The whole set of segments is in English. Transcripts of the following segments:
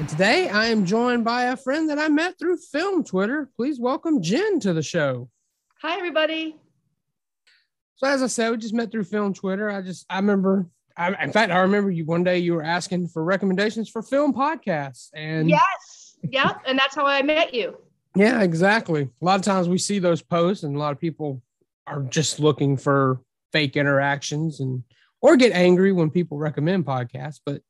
And today I am joined by a friend that I met through film Twitter. Please welcome Jen to the show. Hi, everybody. So as I said, we just met through film Twitter. I just I remember I, in fact, I remember you one day you were asking for recommendations for film podcasts. And yes, yeah, and that's how I met you. Yeah, exactly. A lot of times we see those posts, and a lot of people are just looking for fake interactions and or get angry when people recommend podcasts. But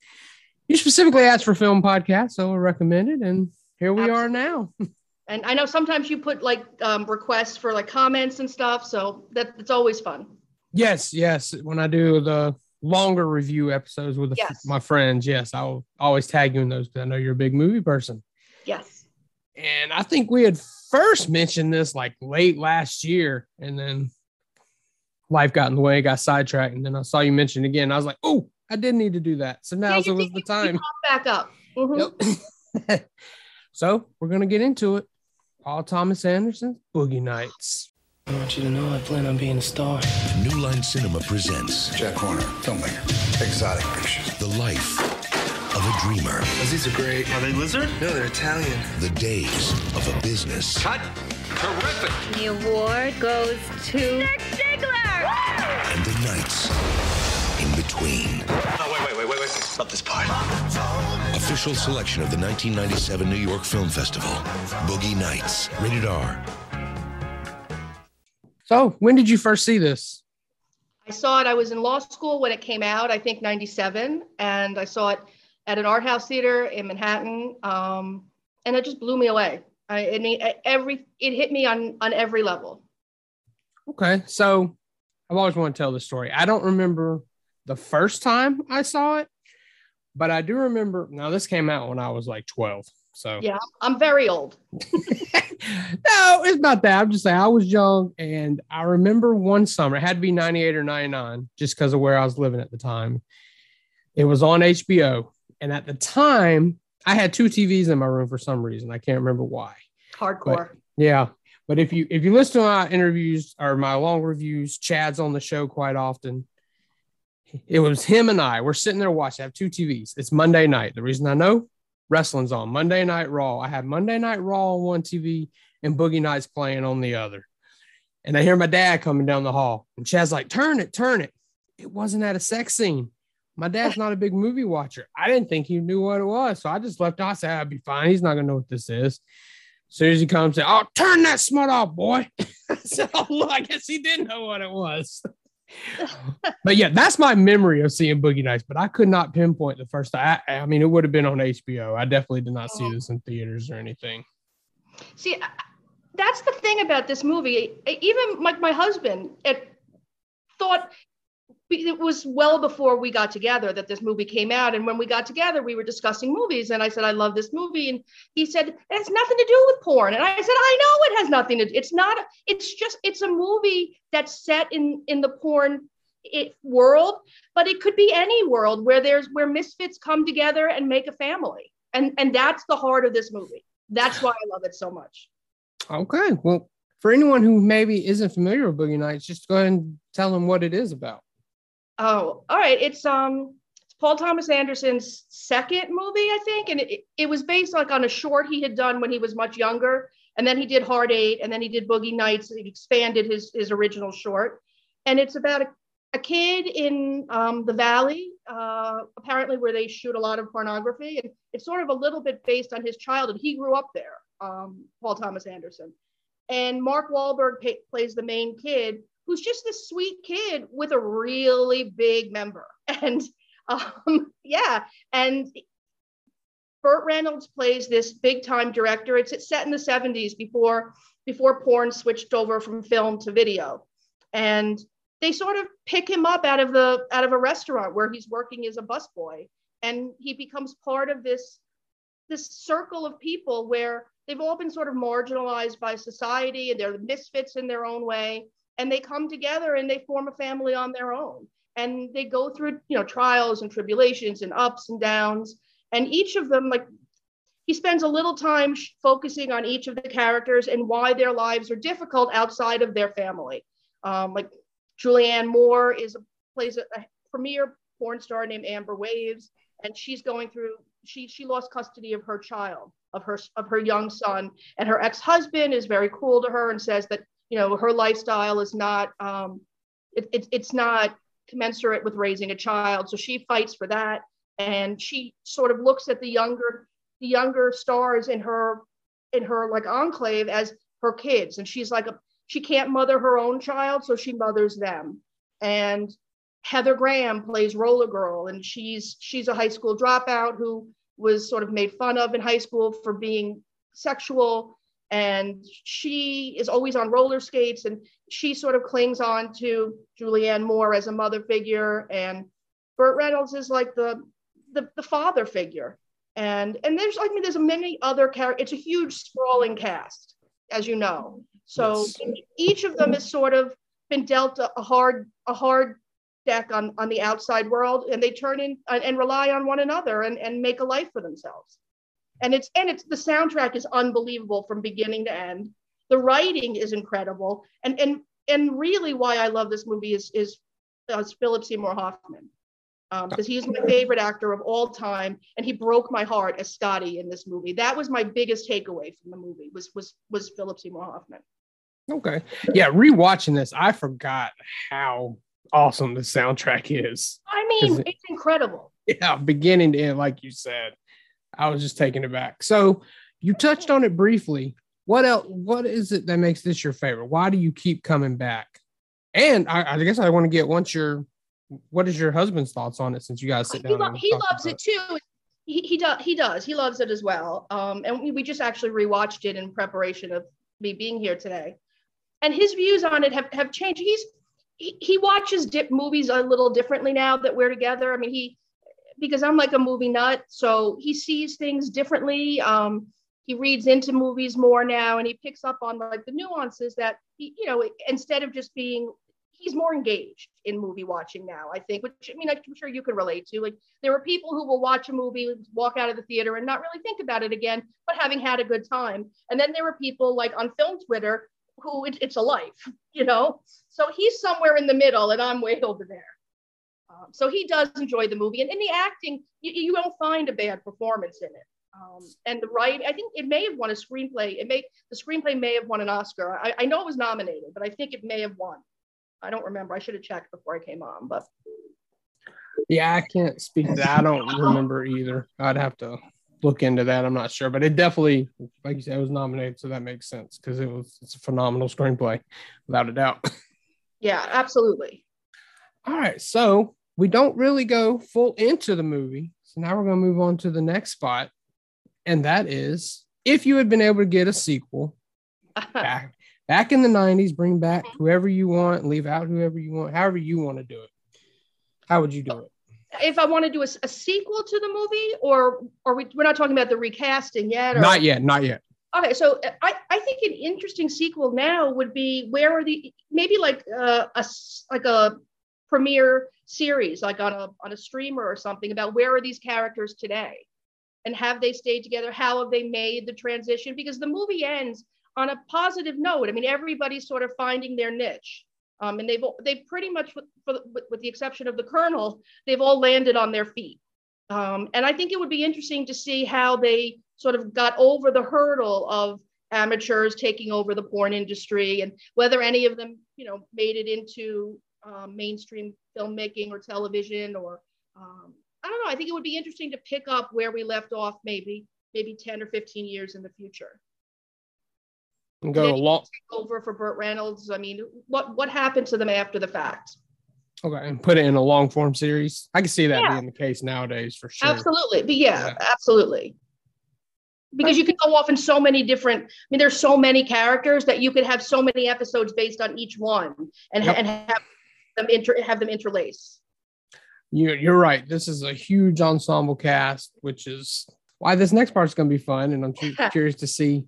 you specifically asked for film podcasts, so I recommended, and here we Absolutely. are now. and I know sometimes you put like um, requests for like comments and stuff, so that it's always fun. Yes, yes. When I do the longer review episodes with yes. my friends, yes, I'll always tag you in those because I know you're a big movie person. Yes. And I think we had first mentioned this like late last year, and then life got in the way, got sidetracked, and then I saw you mention again. I was like, oh, I did need to do that. So now yeah, was the time. back up. Mm-hmm. Yep. so we're gonna get into it. Paul Thomas Anderson's Boogie Nights. I want you to know I plan on being a star. New Line Cinema presents Jack Horner, filmmaker, exotic pictures. The life of a dreamer. These are great. Are they lizard? No, they're Italian. The days of a business. Cut. Terrific. The award goes to Nick Ziegler. And the nights in between. Oh, wait, wait, wait, wait, wait. Stop this part. Official selection of the 1997 New York Film Festival. Boogie Nights. Rated R. So, when did you first see this? I saw it. I was in law school when it came out, I think 97. And I saw it at an art house theater in Manhattan. Um, and it just blew me away. I, I mean, every, it hit me on, on every level. Okay. So, I've always wanted to tell this story. I don't remember the first time I saw it, but I do remember. Now this came out when I was like 12. So yeah, I'm very old. no, it's not that. I'm just saying I was young and I remember one summer, it had to be 98 or 99, just because of where I was living at the time. It was on HBO. And at the time, I had two TVs in my room for some reason. I can't remember why. Hardcore. But, yeah. But if you if you listen to my interviews or my long reviews, Chad's on the show quite often it was him and I. We're sitting there watching. I have two TVs. It's Monday night. The reason I know wrestling's on Monday Night Raw. I have Monday Night Raw on one TV and Boogie Nights playing on the other. And I hear my dad coming down the hall, and Chad's like, "Turn it, turn it." It wasn't at a sex scene. My dad's not a big movie watcher. I didn't think he knew what it was, so I just left. I said, "I'd be fine. He's not gonna know what this is." As soon as he comes in, "Oh, turn that smut off, boy." so oh, I guess he didn't know what it was but yeah, that's my memory of seeing Boogie Nights. But I could not pinpoint the first time. I, I mean, it would have been on HBO. I definitely did not see oh. this in theaters or anything. See, that's the thing about this movie. Even like my husband, it thought it was well before we got together that this movie came out. And when we got together, we were discussing movies. And I said, I love this movie. And he said, it has nothing to do with porn. And I said, I know it has nothing to do. It's not, it's just, it's a movie that's set in, in the porn it, world, but it could be any world where there's, where misfits come together and make a family. And, and that's the heart of this movie. That's why I love it so much. Okay. Well, for anyone who maybe isn't familiar with Boogie Nights, just go ahead and tell them what it is about. Oh, all right. It's um it's Paul Thomas Anderson's second movie, I think, and it, it was based like on a short he had done when he was much younger, and then he did Hard Eight, and then he did Boogie Nights. He expanded his his original short, and it's about a, a kid in um, the valley, uh, apparently where they shoot a lot of pornography, and it's sort of a little bit based on his childhood. He grew up there, um, Paul Thomas Anderson, and Mark Wahlberg plays the main kid who's just this sweet kid with a really big member. And um, yeah, and Burt Reynolds plays this big time director. It's, set in the 70s before before porn switched over from film to video. And they sort of pick him up out of the out of a restaurant where he's working as a busboy and he becomes part of this this circle of people where they've all been sort of marginalized by society and they're misfits in their own way and they come together and they form a family on their own. And they go through you know trials and tribulations and ups and downs. And each of them like he spends a little time sh- focusing on each of the characters and why their lives are difficult outside of their family. Um, like julianne moore is a, plays a, a premier porn star named amber waves. And she's going through she she lost custody of her child of her of her young son. And her ex-husband is very cool to her and says that you know her lifestyle is not um, it, it, it's not commensurate with raising a child. So she fights for that. And she sort of looks at the younger the younger stars in her in her like enclave as her kids. And she's like a she can't mother her own child so she mothers them. And Heather Graham plays Roller Girl, and she's she's a high school dropout who was sort of made fun of in high school for being sexual, and she is always on roller skates, and she sort of clings on to Julianne Moore as a mother figure, and Burt Reynolds is like the the, the father figure, and and there's I mean there's many other characters. It's a huge sprawling cast, as you know. So yes. each of them has sort of been dealt a, a hard a hard deck on, on the outside world and they turn in and, and rely on one another and, and make a life for themselves. And it's and it's the soundtrack is unbelievable from beginning to end. The writing is incredible. And and and really why I love this movie is is, uh, Philip Seymour Hoffman. Because um, he's my favorite actor of all time, and he broke my heart as Scotty in this movie. That was my biggest takeaway from the movie was was was Philip Seymour Hoffman. Okay, yeah, rewatching this, I forgot how awesome the soundtrack is. I mean, it's incredible. Yeah, beginning to end, like you said. I was just taken aback. So you touched on it briefly. What else? What is it that makes this your favorite? Why do you keep coming back? And I, I guess I want to get once your what is your husband's thoughts on it since you guys sit down. He, lo- he loves it, it too. He, he does. He does. He loves it as well. Um, and we, we just actually rewatched it in preparation of me being here today. And his views on it have, have changed. He's he, watches dip movies a little differently now that we're together. I mean, he because I'm like a movie nut, so he sees things differently. Um, he reads into movies more now, and he picks up on like the nuances that he, you know, instead of just being, he's more engaged in movie watching now. I think, which I mean, I'm sure you can relate to. Like, there are people who will watch a movie, walk out of the theater, and not really think about it again, but having had a good time. And then there are people like on film Twitter who it, it's a life, you know? So he's somewhere in the middle and I'm way over there. Um, so he does enjoy the movie. And in the acting, you, you won't find a bad performance in it. Um, and the writing, I think it may have won a screenplay. It may the screenplay may have won an Oscar. I, I know it was nominated, but I think it may have won. I don't remember. I should have checked before I came on, but yeah, I can't speak to that. I don't remember either. I'd have to look into that. I'm not sure, but it definitely, like you said, it was nominated, so that makes sense because it was it's a phenomenal screenplay, without a doubt. Yeah, absolutely. All right, so we don't really go full into the movie, so now we're going to move on to the next spot, and that is if you had been able to get a sequel back back in the 90s, bring back whoever you want, leave out whoever you want, however you want to do it. How would you do it? if I want to do a, a, sequel to the movie, or or we, we're not talking about the recasting yet? Or, not yet, not yet. Okay, so uh, I, I think an interesting sequel now would be where are the maybe like uh, a like a premiere series like on a on a streamer or something about where are these characters today, and have they stayed together? How have they made the transition? Because the movie ends on a positive note. I mean, everybody's sort of finding their niche. Um, and they've they've pretty much, with, for, with the exception of the colonel, they've all landed on their feet. Um, and I think it would be interesting to see how they sort of got over the hurdle of amateurs taking over the porn industry and whether any of them, you know, made it into um, mainstream filmmaking or television or um, I don't know. I think it would be interesting to pick up where we left off, maybe maybe 10 or 15 years in the future and go along over for Burt Reynolds. I mean, what what happened to them after the fact? Okay, and put it in a long form series. I can see that yeah. being the case nowadays for sure. Absolutely, but yeah, yeah. absolutely. Because you can go off in so many different. I mean, there's so many characters that you could have so many episodes based on each one, and yep. and have them inter have them interlace. You're you're right. This is a huge ensemble cast, which is why this next part is going to be fun, and I'm curious to see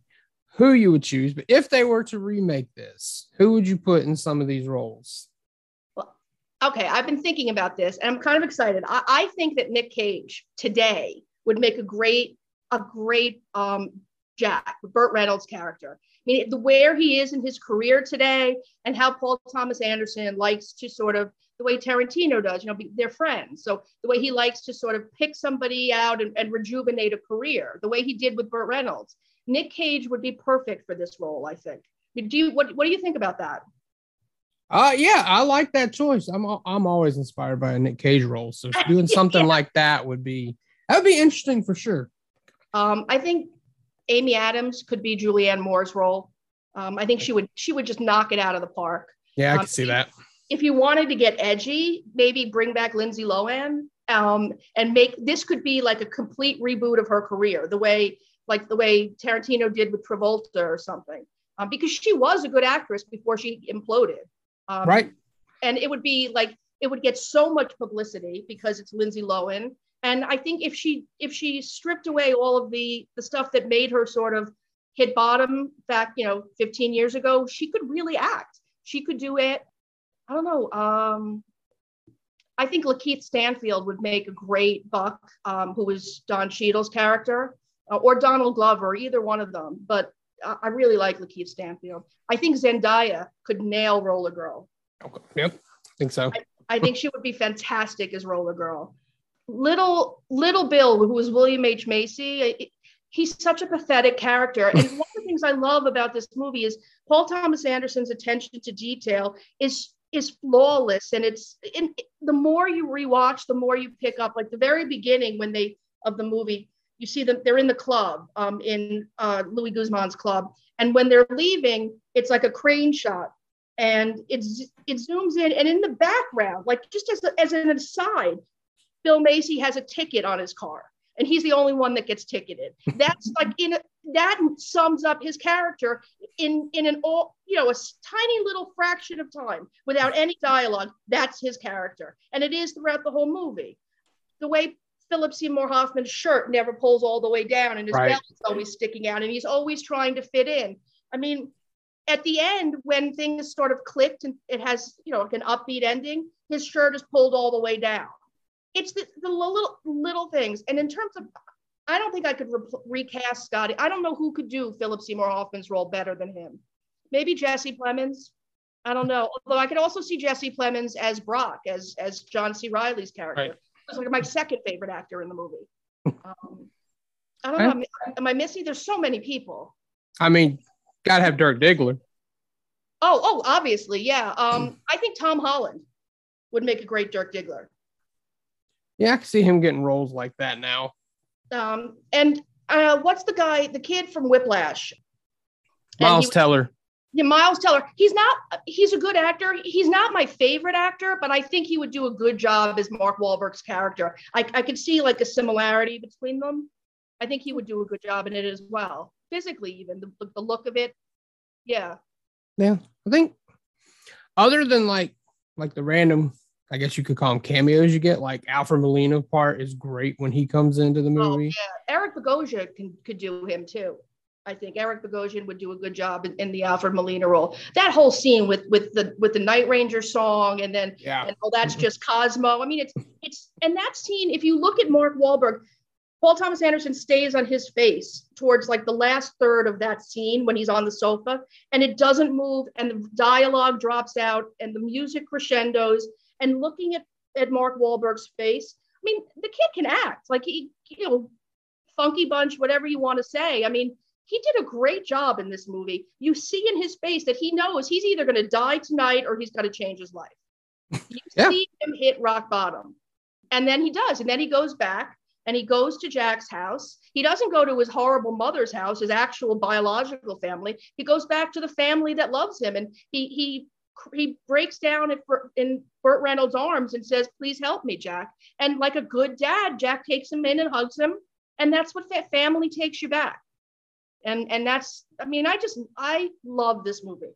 who you would choose. But if they were to remake this, who would you put in some of these roles? Well, okay, I've been thinking about this, and I'm kind of excited. I, I think that Nick Cage today would make a great, a great um, Jack, Burt Reynolds' character. I mean, the where he is in his career today, and how Paul Thomas Anderson likes to sort of the way Tarantino does, you know, be, they're friends. So the way he likes to sort of pick somebody out and, and rejuvenate a career, the way he did with Burt Reynolds. Nick Cage would be perfect for this role, I think. Do you what what do you think about that? Uh yeah, I like that choice. I'm I'm always inspired by a Nick Cage role. So doing something yeah. like that would be that would be interesting for sure. Um, I think Amy Adams could be Julianne Moore's role. Um, I think she would she would just knock it out of the park. Yeah, I um, can see that. If you wanted to get edgy, maybe bring back Lindsay Lohan um, and make this could be like a complete reboot of her career, the way like the way Tarantino did with Travolta or something, um, because she was a good actress before she imploded. Um, right. And it would be like it would get so much publicity because it's Lindsay Lohan. And I think if she if she stripped away all of the the stuff that made her sort of hit bottom back, you know, 15 years ago, she could really act. She could do it. I don't know. Um, I think Lakeith Stanfield would make a great Buck, um, who was Don Cheadle's character, uh, or Donald Glover, either one of them. But uh, I really like Lakeith Stanfield. I think Zendaya could nail Roller Girl. Okay. Yep, I think so. I, I think she would be fantastic as Roller Girl. Little Little Bill, who was William H Macy, he's such a pathetic character. And one of the things I love about this movie is Paul Thomas Anderson's attention to detail is is flawless. And it's in, the more you rewatch, the more you pick up. Like the very beginning when they of the movie, you see them they're in the club um, in uh, Luis Guzman's club, and when they're leaving, it's like a crane shot. And it's it zooms in, and in the background, like just as, a, as an aside, Bill Macy has a ticket on his car and he's the only one that gets ticketed. That's like in a, that sums up his character in in an all you know a tiny little fraction of time without any dialogue. That's his character, and it is throughout the whole movie. The way Philip Seymour Hoffman's shirt never pulls all the way down, and his right. belly's always sticking out, and he's always trying to fit in. I mean, at the end, when things sort of clicked and it has you know like an upbeat ending, his shirt is pulled all the way down it's the, the little little things. And in terms of, I don't think I could re- recast Scotty. I don't know who could do Philip Seymour Hoffman's role better than him. Maybe Jesse Plemons. I don't know. Although I could also see Jesse Plemons as Brock, as as John C. Reilly's character. Right. It's like my second favorite actor in the movie. Um, I don't know. Am, am I missing? There's so many people. I mean, gotta have Dirk Diggler. Oh, oh, obviously, yeah. Um, I think Tom Holland would make a great Dirk Diggler. Yeah, I can see him getting roles like that now. Um, and uh, what's the guy, the kid from Whiplash? Miles Teller. Yeah, Miles Teller. He's not. He's a good actor. He's not my favorite actor, but I think he would do a good job as Mark Wahlberg's character. I, I could see like a similarity between them. I think he would do a good job in it as well, physically, even the, the look of it. Yeah. Yeah, I think other than like like the random I guess you could call them cameos you get. Like Alfred Molina part is great when he comes into the oh, movie. Oh, yeah, Eric Bogosian can could do him too. I think Eric Bogosian would do a good job in, in, the Alfred Molina role. That whole scene with with the with the Night Ranger song and then yeah, and, oh, that's just Cosmo. I mean, it's it's and that scene. If you look at Mark Wahlberg, Paul Thomas Anderson stays on his face towards like the last third of that scene when he's on the sofa, and it doesn't move, and the dialogue drops out, and the music crescendos, and looking at, at Mark Wahlberg's face, I mean, the kid can act like he, you know, funky bunch, whatever you want to say. I mean, he did a great job in this movie. You see in his face that he knows he's either going to die tonight or he's got to change his life. You yeah. see him hit rock bottom. And then he does. And then he goes back and he goes to Jack's house. He doesn't go to his horrible mother's house, his actual biological family. He goes back to the family that loves him. And he, he he breaks down in, Burt Reynolds' arms and says, "Please help me, Jack." And like a good dad, Jack takes him in and hugs him, and that's what that family takes you back. And and that's, I mean, I just I love this movie.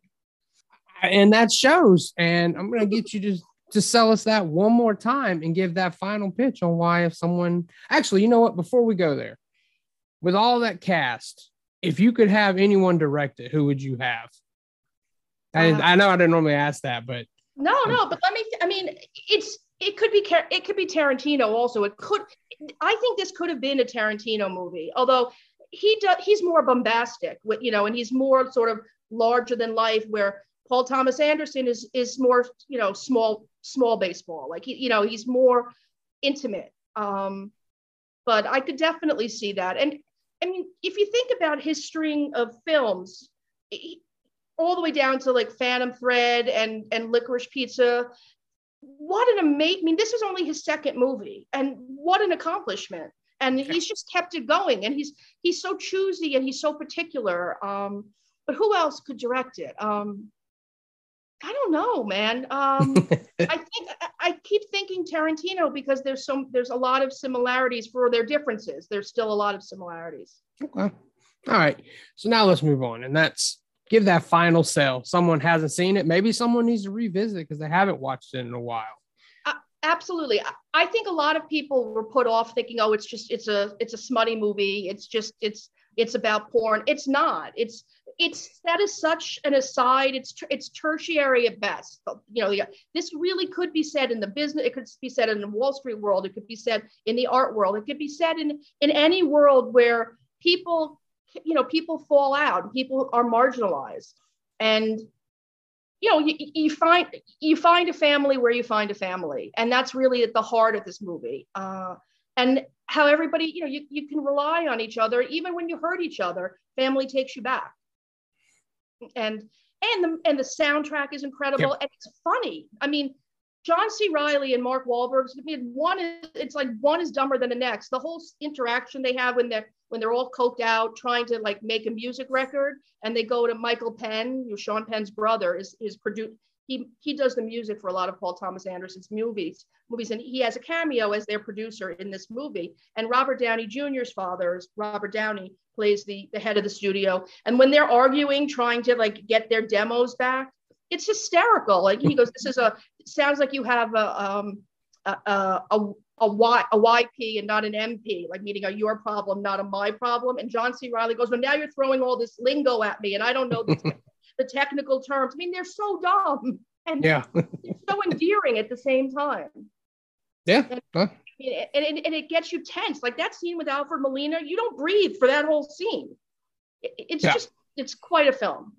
And that shows. And I'm gonna get you to to sell us that one more time and give that final pitch on why if someone actually, you know what? Before we go there, with all that cast, if you could have anyone direct it, who would you have? I, I know I didn't normally ask that, but No, no, but let me. I mean, it's it could be it could be Tarantino also. It could. I think this could have been a Tarantino movie, although he does. He's more bombastic, with you know, and he's more sort of larger than life. Where Paul Thomas Anderson is is more you know small small baseball. Like he, you know, he's more intimate. Um, but I could definitely see that. And I mean, if you think about his string of films, he- all the way down to like Phantom Thread and and Licorice Pizza. What an amazing! I mean, this is only his second movie, and what an accomplishment! And he's just kept it going, and he's he's so choosy and he's so particular. Um, but who else could direct it? Um, I don't know, man. Um, I think I, I keep thinking Tarantino because there's some there's a lot of similarities for their differences. There's still a lot of similarities. Okay. All right. So now let's move on. And that's give that final sell. Someone hasn't seen it. Maybe someone needs to revisit because they haven't watched it in a while. Uh, absolutely. I- think a lot of people were put off thinking oh it's just it's a it's a smutty movie. It's just it's it's about porn. It's not. It's it's that is such an aside. It's it's tertiary at best. You know this really could be said in the business. It could be said in the wall street world. It could be said in the art world. It could be said in in any world where people you know people fall out people are marginalized. And you know you, you find you find a family where you find a family. And that's really at the heart of this movie. Uh, and how everybody you know you, you can rely on each other. Even when you hurt each other family takes you back. And and the and the soundtrack is incredible. And it's funny. I mean john c. Reilly and mark Wahlberg. i mean one is it's like one is dumber than the next. The whole interaction they have when they're when they're all coked out trying to like make a music record and they go to michael penn know, sean penn's brother is is produced he he does the music for a lot of paul thomas anderson's movies movies. And he has a cameo as their producer in this movie. And robert downey jr's father is robert downey plays the the head of the studio. And when they're arguing trying to like get their demos back it's hysterical like he goes this is a sounds like you have a um a a, a a Y a YP and not an MP, like meaning a your problem, not a my problem. And John C. Reilly goes, Well, now you're throwing all this lingo at me, and I don't know the, the technical terms. I mean, they're so dumb and Yeah. they're so endearing at the same time. Yeah. Huh? And, and, and it gets you tense. Like that scene with Alfred Molina, you don't breathe for that whole scene. It- it's Yeah. just, it's quite a film.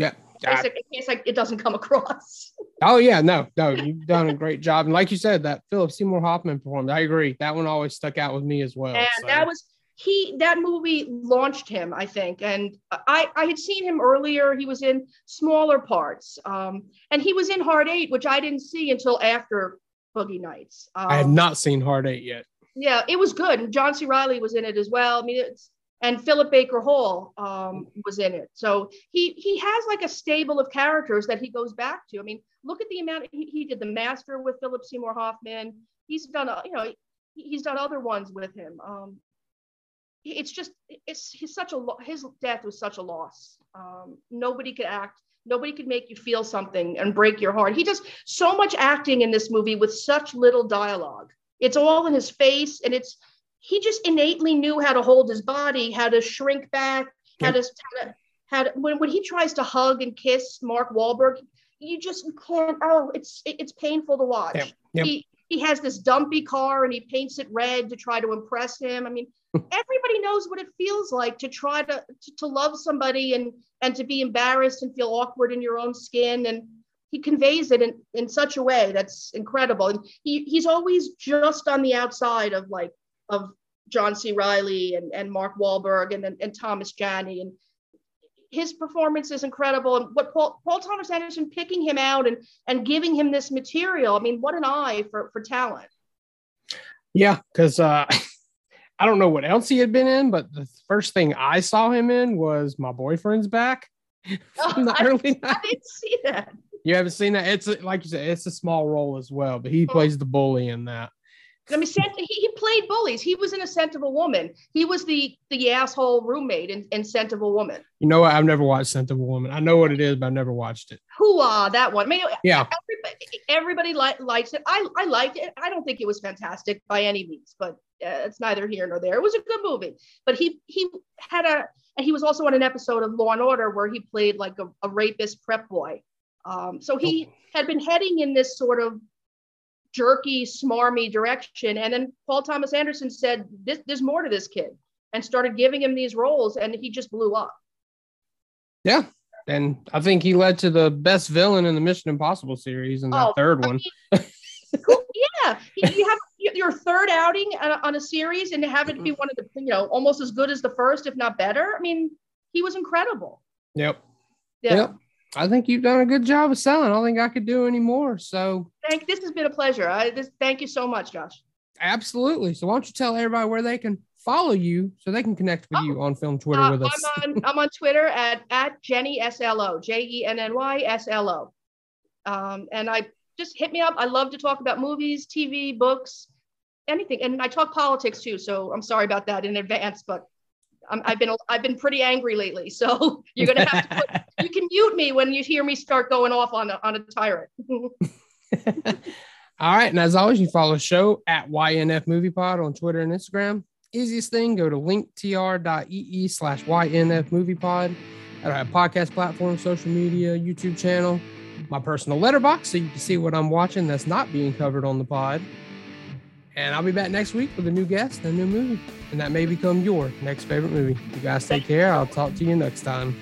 Yeah. In case like it doesn't come across. Oh yeah, no, no, you've done a great job. And like you said, that Philip Seymour Hoffman performed. I agree. That one always stuck out with me as well. and so. that was he that movie launched him i think and i i had seen him earlier he was in smaller parts um and he was in hard eight which i didn't see until after boogie nights um, I have not seen Hard Eight yet. yeah it was good and john c reilly was in it as well i mean it's and philip baker hall um, was in it. So he he has like a stable of characters that he goes back to. I mean look at the amount he, he did the master with philip seymour hoffman. He's done you know he- he's done other ones with him. Um, it's just it's he's such a lo- his death was such a loss. Um, nobody could act nobody could make you feel something and break your heart. He does so much acting in this movie with such little dialogue. It's all in his face and it's he just innately knew how to hold his body how to shrink back how to how to, how to when, when he tries to hug and kiss mark Wahlberg, you just can't oh it's it's painful to watch. Yep, yep. he he has this dumpy car and he paints it red to try to impress him. I mean everybody knows what it feels like to try to, to to love somebody and and to be embarrassed and feel awkward in your own skin. And he conveys it in, in such a way that's incredible. And he, he's always just on the outside of like of john c reilly and, and mark Wahlberg and, and, and thomas janney and his performance is incredible and what paul, paul thomas anderson picking him out and and giving him this material i mean what an eye for for talent Yeah, because uh, I don't know what else he had been in, but the first thing I saw him in was My Boyfriend's Back. From the I- early i didn't see that You haven't seen that? It's a, like you said, it's a small role as well, but he plays the bully in that. I mean, Scent, he, he played bullies. He was in A Scent of a Woman. He was the the asshole roommate in, in Scent of a Woman. You know what? I've never watched Scent of a Woman. I know what it is, but I've never watched it. Hooah, that one. I mean, Yeah. everybody, everybody li- likes it. I, I liked it. I don't think it was fantastic by any means, but uh, it's neither here nor there. It was a good movie, but he he had a and he was also on an episode of Law and Order where he played like a, a rapist prep boy. Um, so he Oh. had been heading in this sort of jerky, smarmy direction, and then Paul Thomas Anderson said, this, "There's more to this kid," and started giving him these roles, and he just blew up. Yeah. And I think he led to the best villain in the Mission Impossible series in that Oh, third I one. Cool. Yeah, you have your third outing on a, on a series and have it be one of the you know almost as good as the first, if not better. I mean, he was incredible. Yep. Yeah. Yep. I think you've done a good job of selling. I don't think I could do any more. So Thank. This has been a pleasure. I this, thank you so much, Josh. absolutely. So why don't you tell everybody where they can follow you so they can connect with you on film Twitter Uh, with us? I'm on I'm on Twitter at at Jenny SLO J E N N Y S L O, um, and I just hit me up. I love to talk about movies, TV, books, anything, and I talk politics too. So I'm sorry about that in advance, but. I'm, I've been I've been pretty angry lately, so you're gonna have to put, you can mute me when you hear me start going off on a, on a tyrant. All right. And as always, you follow the show at YNF Movie Pod on Twitter and Instagram. Easiest thing, go to linktr.ee slash YNF Movie Pod. That'll have podcast platform, social media, YouTube channel, my personal Letterboxd, so you can see what I'm watching that's not being covered on the pod. And I'll be back next week with a new guest and a new movie. And that may become your next favorite movie. You guys take care. I'll talk to you next time.